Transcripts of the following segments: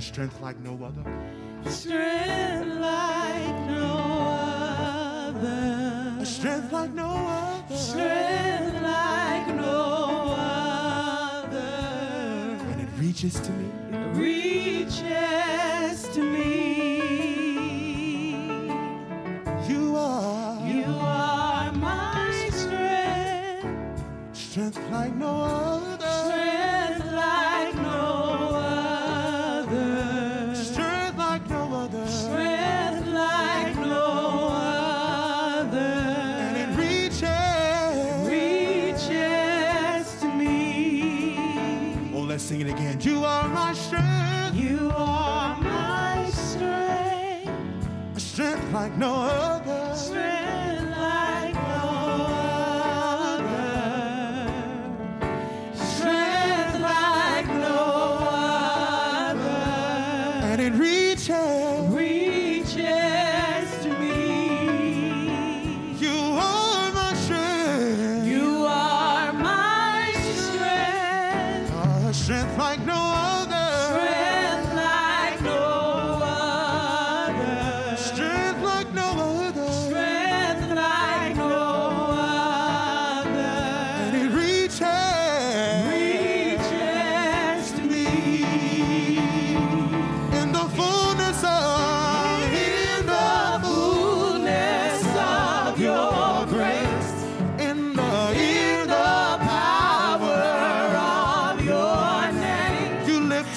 Lord, strength like no other. Strength like no other. Strength like no other. Strength like no other. And it reaches to me. It reaches to me. You are. You are my strength. Strength like no other. like no other.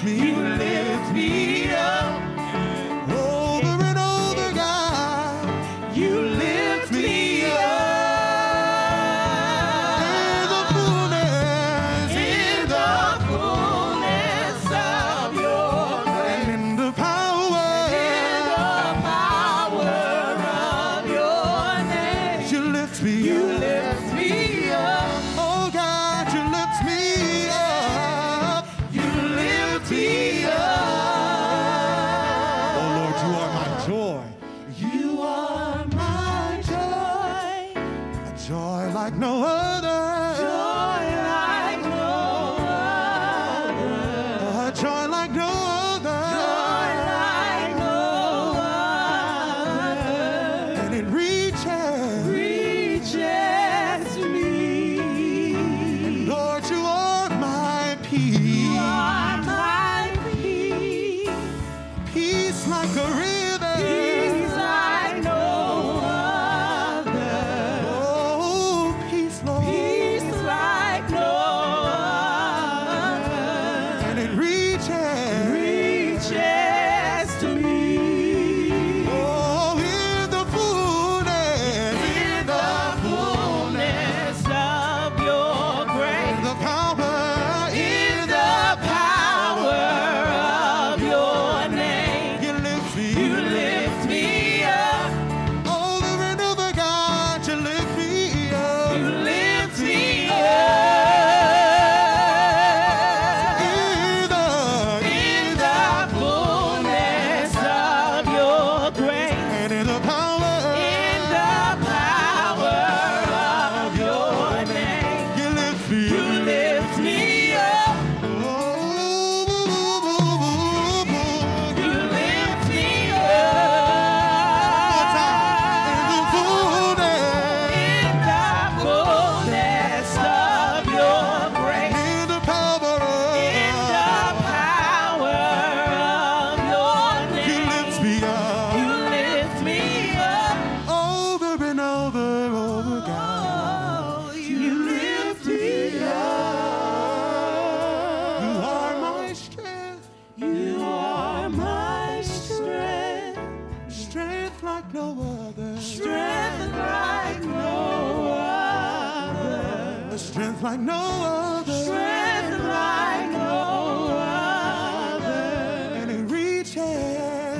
me live.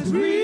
is real.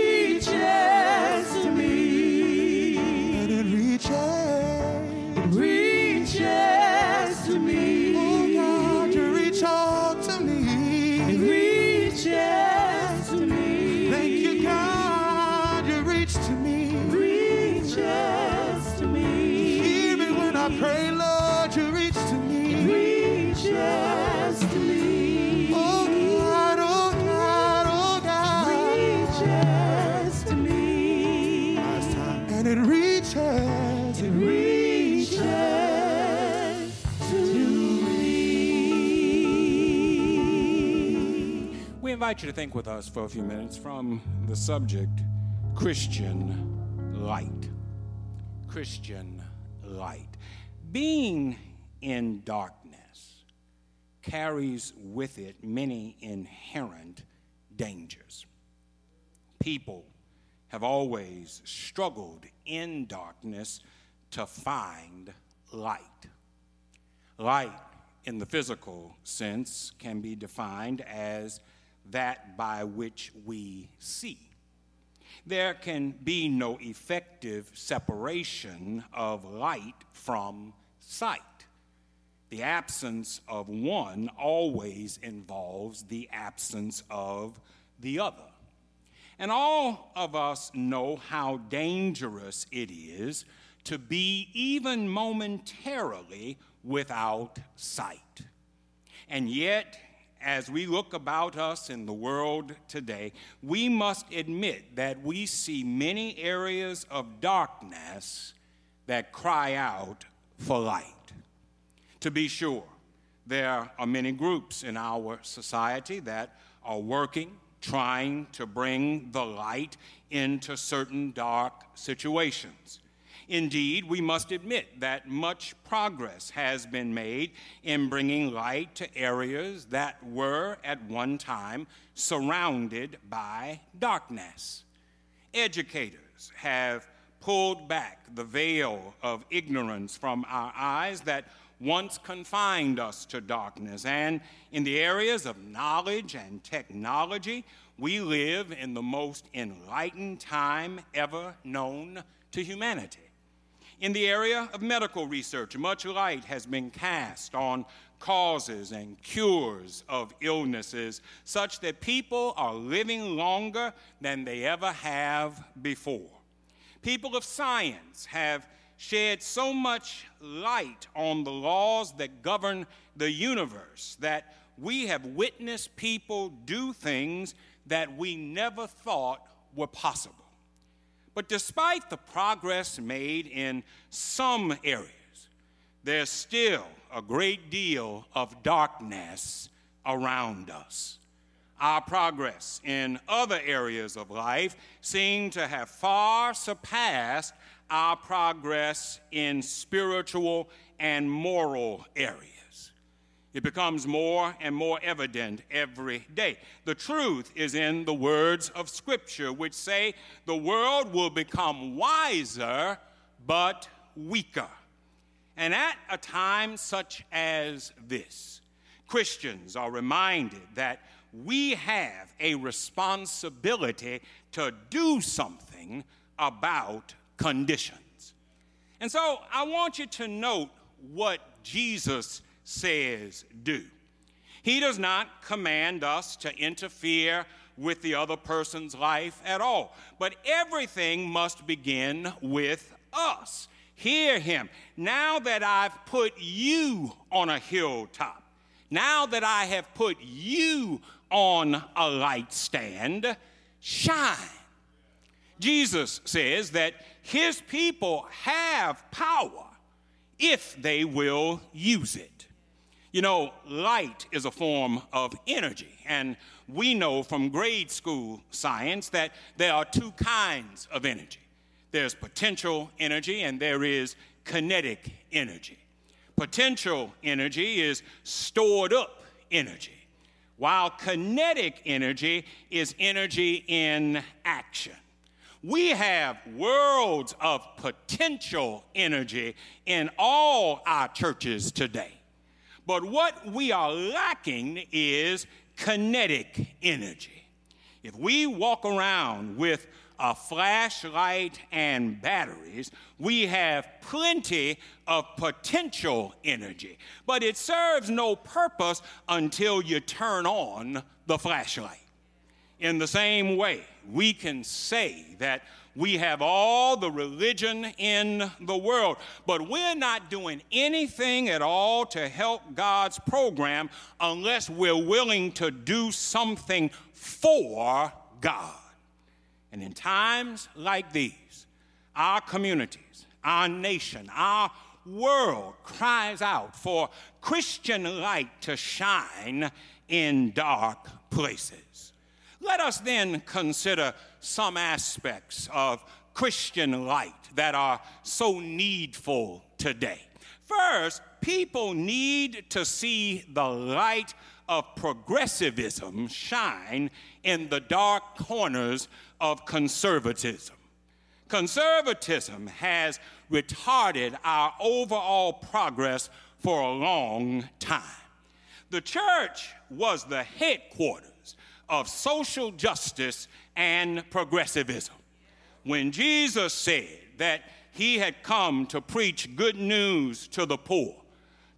Invite you to think with us for a few minutes from the subject Christian light. Christian light. Being in darkness carries with it many inherent dangers. People have always struggled in darkness to find light. Light, in the physical sense, can be defined as that by which we see. There can be no effective separation of light from sight. The absence of one always involves the absence of the other. And all of us know how dangerous it is to be even momentarily without sight. And yet, as we look about us in the world today, we must admit that we see many areas of darkness that cry out for light. To be sure, there are many groups in our society that are working trying to bring the light into certain dark situations. Indeed, we must admit that much progress has been made in bringing light to areas that were at one time surrounded by darkness. Educators have pulled back the veil of ignorance from our eyes that once confined us to darkness. And in the areas of knowledge and technology, we live in the most enlightened time ever known to humanity. In the area of medical research, much light has been cast on causes and cures of illnesses such that people are living longer than they ever have before. People of science have shed so much light on the laws that govern the universe that we have witnessed people do things that we never thought were possible. But despite the progress made in some areas, there's still a great deal of darkness around us. Our progress in other areas of life seem to have far surpassed our progress in spiritual and moral areas. It becomes more and more evident every day. The truth is in the words of Scripture, which say the world will become wiser but weaker. And at a time such as this, Christians are reminded that we have a responsibility to do something about conditions. And so I want you to note what Jesus says do. He does not command us to interfere with the other person's life at all, but everything must begin with us. Hear him. Now that I've put you on a hilltop, now that I have put you on a light stand, shine. Jesus says that his people have power if they will use it. You know, light is a form of energy, and we know from grade school science that there are two kinds of energy there's potential energy, and there is kinetic energy. Potential energy is stored up energy, while kinetic energy is energy in action. We have worlds of potential energy in all our churches today. But what we are lacking is kinetic energy. If we walk around with a flashlight and batteries, we have plenty of potential energy. But it serves no purpose until you turn on the flashlight. In the same way, we can say that we have all the religion in the world, but we're not doing anything at all to help God's program unless we're willing to do something for God. And in times like these, our communities, our nation, our world cries out for Christian light to shine in dark places. Let us then consider some aspects of Christian light that are so needful today. First, people need to see the light of progressivism shine in the dark corners of conservatism. Conservatism has retarded our overall progress for a long time. The church was the headquarters of social justice and progressivism. When Jesus said that he had come to preach good news to the poor,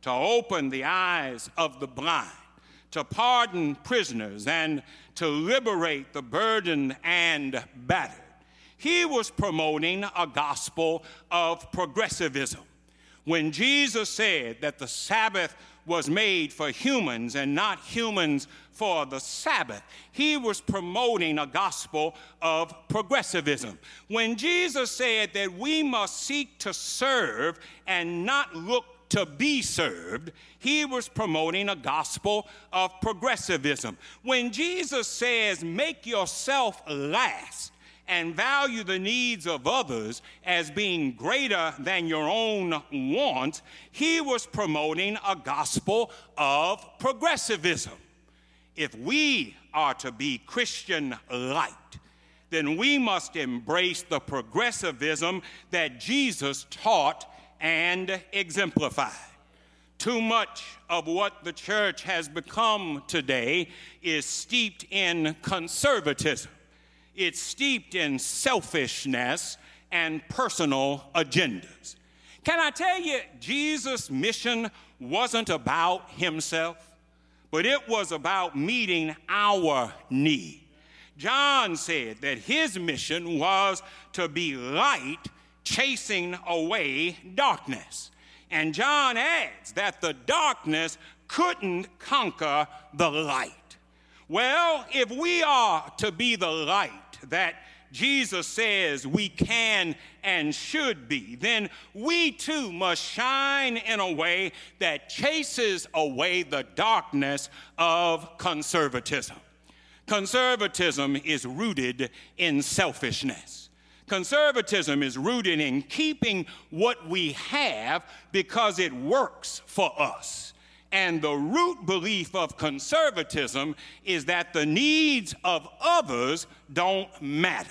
to open the eyes of the blind, to pardon prisoners, and to liberate the burdened and battered, he was promoting a gospel of progressivism. When Jesus said that the Sabbath was made for humans and not humans for the Sabbath. He was promoting a gospel of progressivism. When Jesus said that we must seek to serve and not look to be served, he was promoting a gospel of progressivism. When Jesus says, make yourself last, and value the needs of others as being greater than your own wants, he was promoting a gospel of progressivism. If we are to be Christian light, then we must embrace the progressivism that Jesus taught and exemplified. Too much of what the church has become today is steeped in conservatism it's steeped in selfishness and personal agendas. Can I tell you, Jesus' mission wasn't about himself, but it was about meeting our need. John said that his mission was to be light chasing away darkness. And John adds that the darkness couldn't conquer the light. Well, if we are to be the light that Jesus says we can and should be, then we too must shine in a way that chases away the darkness of conservatism. Conservatism is rooted in selfishness. Conservatism is rooted in keeping what we have because it works for us. And the root belief of conservatism is that the needs of others don't matter.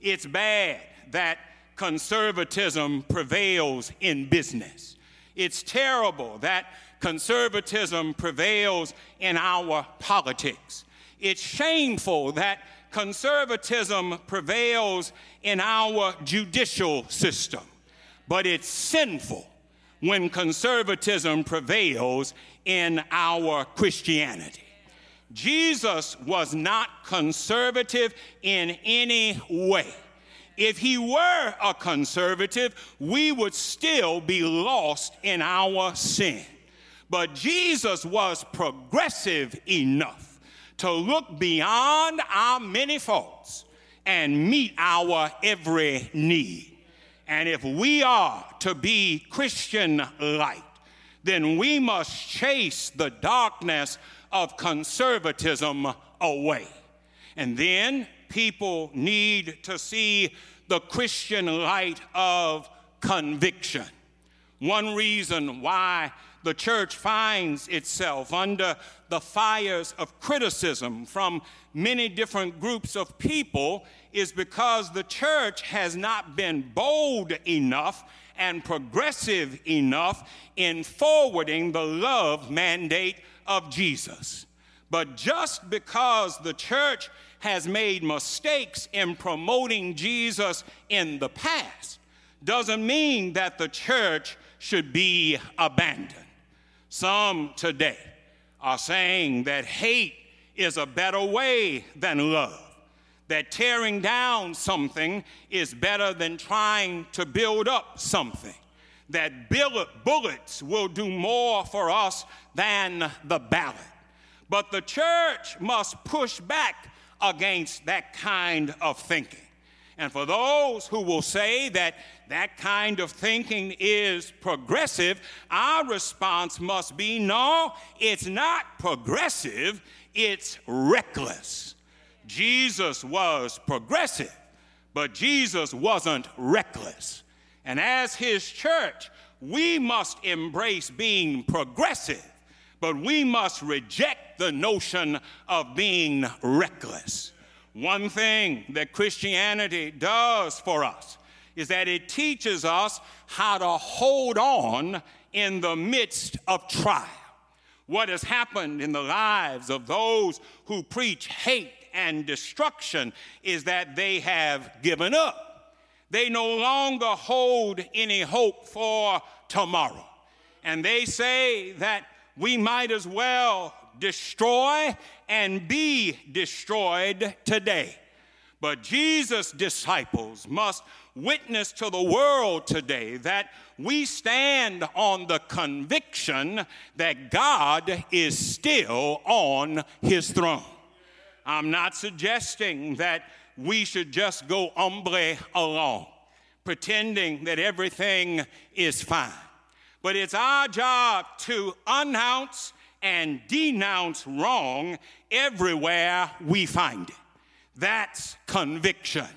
It's bad that conservatism prevails in business. It's terrible that conservatism prevails in our politics. It's shameful that conservatism prevails in our judicial system. But it's sinful when conservatism prevails in our Christianity. Jesus was not conservative in any way. If he were a conservative, we would still be lost in our sin. But Jesus was progressive enough to look beyond our many faults and meet our every need. And if we are to be Christian light, then we must chase the darkness of conservatism away. And then people need to see the Christian light of conviction. One reason why the church finds itself under the fires of criticism from many different groups of people is because the church has not been bold enough and progressive enough in forwarding the love mandate of Jesus. But just because the church has made mistakes in promoting Jesus in the past doesn't mean that the church should be abandoned. Some today are saying that hate is a better way than love that tearing down something is better than trying to build up something. That bullets will do more for us than the ballot. But the church must push back against that kind of thinking. And for those who will say that that kind of thinking is progressive, our response must be no, it's not progressive, it's reckless. Jesus was progressive, but Jesus wasn't reckless. And as his church, we must embrace being progressive, but we must reject the notion of being reckless. One thing that Christianity does for us is that it teaches us how to hold on in the midst of trial. What has happened in the lives of those who preach hate and destruction is that they have given up. They no longer hold any hope for tomorrow. And they say that we might as well destroy and be destroyed today. But Jesus' disciples must witness to the world today that we stand on the conviction that God is still on his throne. I'm not suggesting that we should just go ombre along, pretending that everything is fine. But it's our job to announce and denounce wrong everywhere we find it. That's conviction.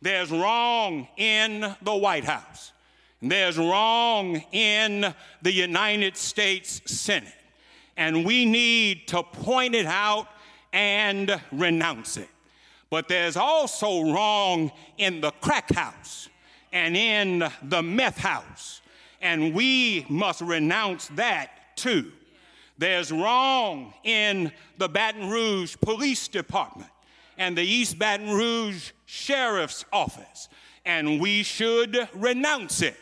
There's wrong in the White House. There's wrong in the United States Senate. And we need to point it out and renounce it. But there's also wrong in the crack house and in the meth house. And we must renounce that too. There's wrong in the Baton Rouge Police Department and the East Baton Rouge Sheriff's Office, and we should renounce it.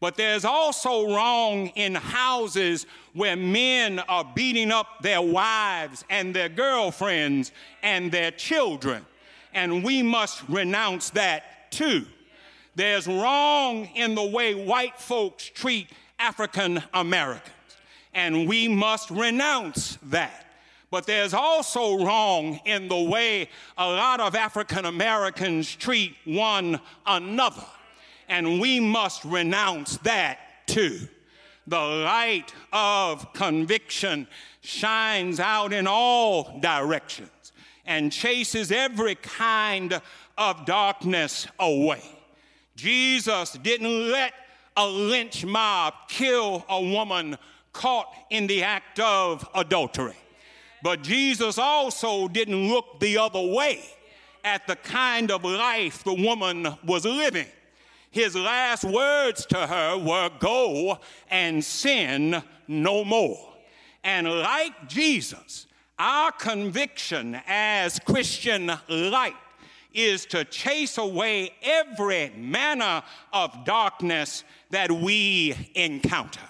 But there's also wrong in houses where men are beating up their wives and their girlfriends and their children, and we must renounce that too. There's wrong in the way white folks treat African Americans and we must renounce that. But there's also wrong in the way a lot of African Americans treat one another, and we must renounce that too. The light of conviction shines out in all directions and chases every kind of darkness away. Jesus didn't let a lynch mob kill a woman caught in the act of adultery. But Jesus also didn't look the other way at the kind of life the woman was living. His last words to her were, Go and sin no more. And like Jesus, our conviction as Christian light is to chase away every manner of darkness that we encounter.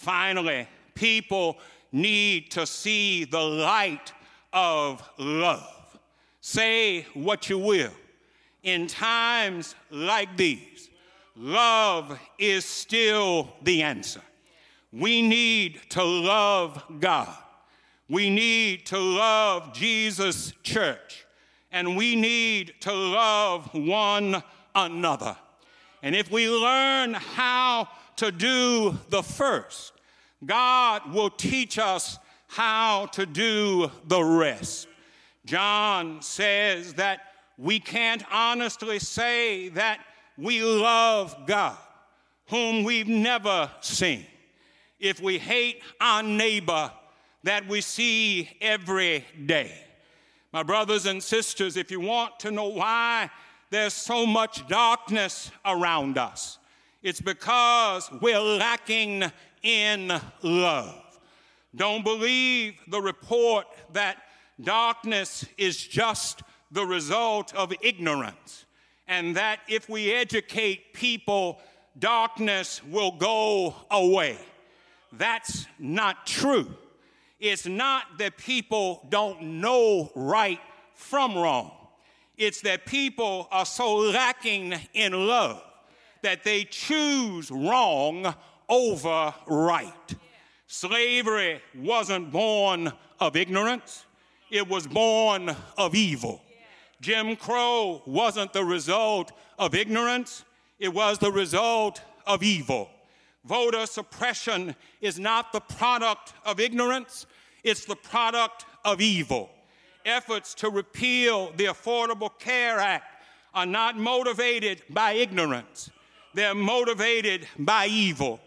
Finally, people need to see the light of love. Say what you will. In times like these, love is still the answer. We need to love God. We need to love Jesus' church. And we need to love one another. And if we learn how to do the first, God will teach us how to do the rest. John says that we can't honestly say that we love God, whom we've never seen, if we hate our neighbor that we see every day. My brothers and sisters, if you want to know why there's so much darkness around us, it's because we're lacking in love. Don't believe the report that darkness is just the result of ignorance, and that if we educate people, darkness will go away. That's not true. It's not that people don't know right from wrong, it's that people are so lacking in love that they choose wrong over right. Slavery wasn't born of ignorance, it was born of evil. Jim Crow wasn't the result of ignorance, it was the result of evil. Voter suppression is not the product of ignorance, it's the product of evil. Efforts to repeal the Affordable Care Act are not motivated by ignorance, they're motivated by evil.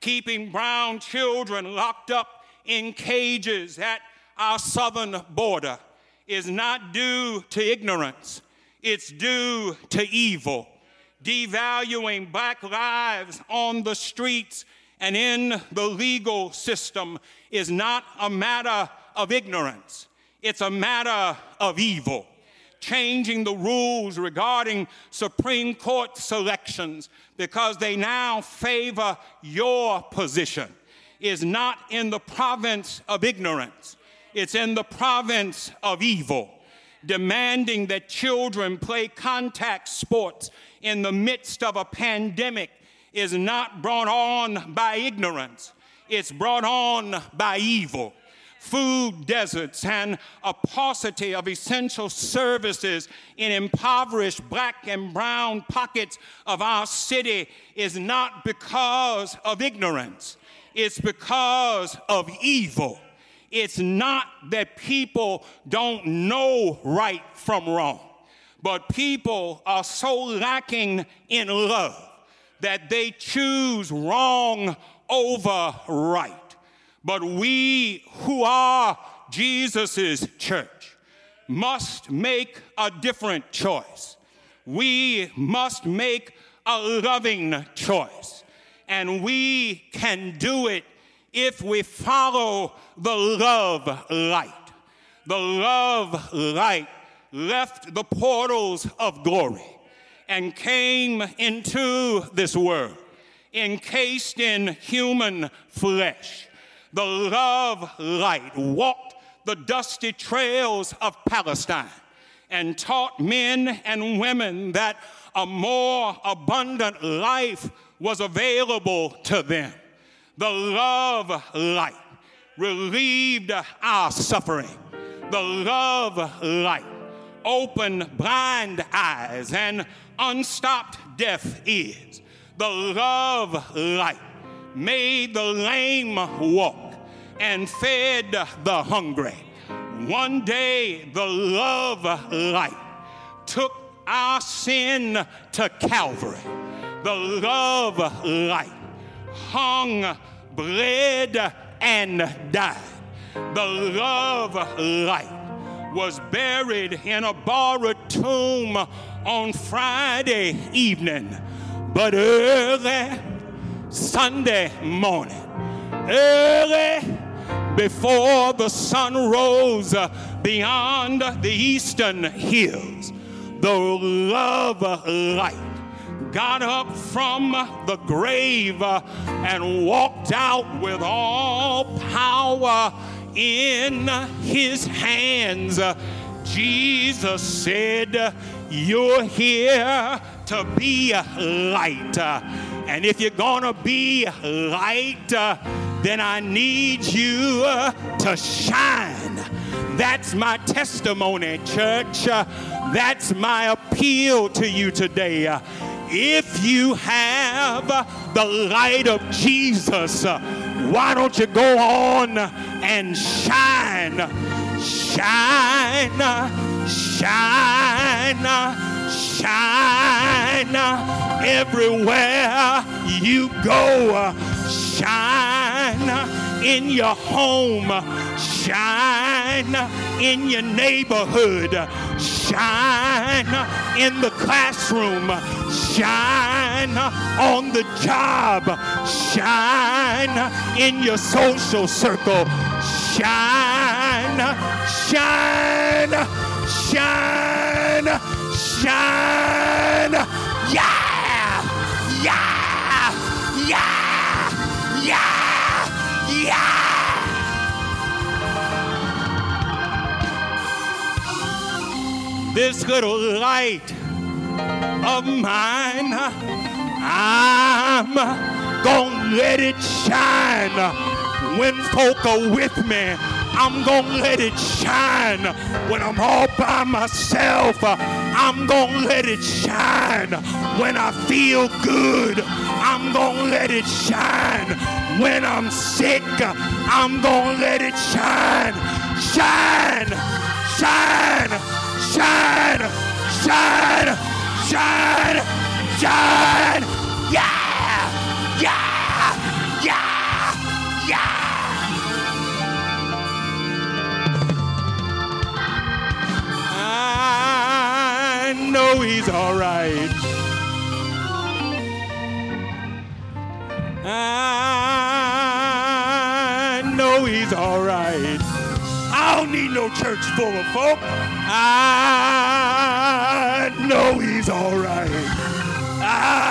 Keeping brown children locked up in cages at our southern border is not due to ignorance, it's due to evil. Devaluing black lives on the streets and in the legal system is not a matter of ignorance, it's a matter of evil. Changing the rules regarding Supreme Court selections because they now favor your position is not in the province of ignorance, it's in the province of evil. Demanding that children play contact sports in the midst of a pandemic is not brought on by ignorance, it's brought on by evil. Food deserts and a paucity of essential services in impoverished black and brown pockets of our city is not because of ignorance, it's because of evil. It's not that people don't know right from wrong, but people are so lacking in love that they choose wrong over right. But we who are Jesus' church must make a different choice. We must make a loving choice. And we can do it if we follow the love light. The love light left the portals of glory and came into this world, encased in human flesh. The love light walked the dusty trails of Palestine and taught men and women that a more abundant life was available to them. The love light relieved our suffering. The love light opened blind eyes and unstopped deaf ears. The love light made the lame walk and fed the hungry. One day, the love light took our sin to Calvary. The love light hung, bled, and died. The love light was buried in a borrowed tomb on Friday evening. But early Sunday morning, early before the sun rose uh, beyond the eastern hills, the love uh, light got up from the grave uh, and walked out with all power in his hands. Jesus said, You're here to be light. And if you're gonna be light, then I need you uh, to shine. That's my testimony, church. Uh, that's my appeal to you today. Uh, if you have the light of Jesus, why don't you go on and shine? Shine, shine, shine everywhere you go. Shine in your home, shine in your neighborhood, shine in the classroom, shine on the job, shine in your social circle, shine, shine, shine, shine. Yeah! Yeah! This little light of mine, I'm gonna let it shine when folk are with me. I'm gonna let it shine when I'm all by myself. I'm gonna let it shine when I feel good. I'm gonna let it shine when I'm sick. I'm gonna let it shine. Shine, shine, shine, shine, shine, shine. Yeah, yeah, yeah, yeah. I know he's all right. I know he's all right. I don't need no church full of folk. I know he's all right. I,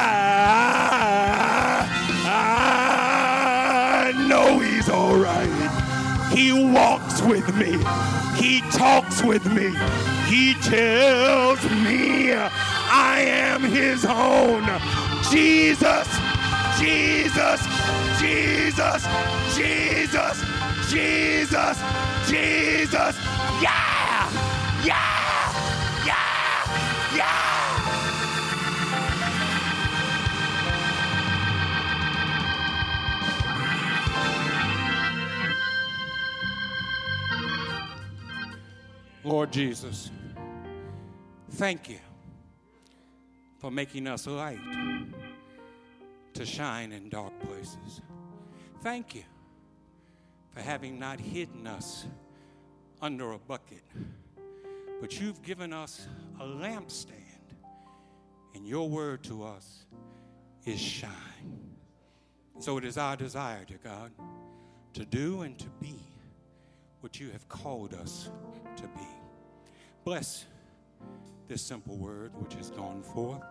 I know he's all right. He walks with me. He talks with me. He tells me I am his own. Jesus, Jesus, Jesus, Jesus, Jesus, Jesus. Yeah, yeah, yeah, yeah. Lord Jesus, thank you for making us light to shine in dark places. Thank you for having not hidden us under a bucket, but you've given us a lampstand, and your word to us is shine. So it is our desire, dear God, to do and to be what you have called us to be. Bless this simple word which has gone forth.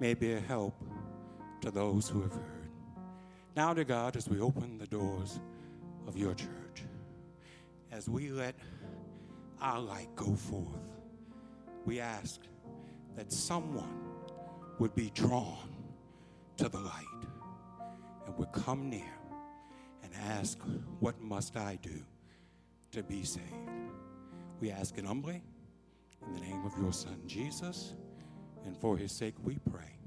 May it be a help to those who have heard. Now, to God, as we open the doors of your church, as we let our light go forth, we ask that someone would be drawn to the light and would come near and ask, What must I do to be saved? We ask it humbly in the name of your Son, Jesus, and for his sake we pray.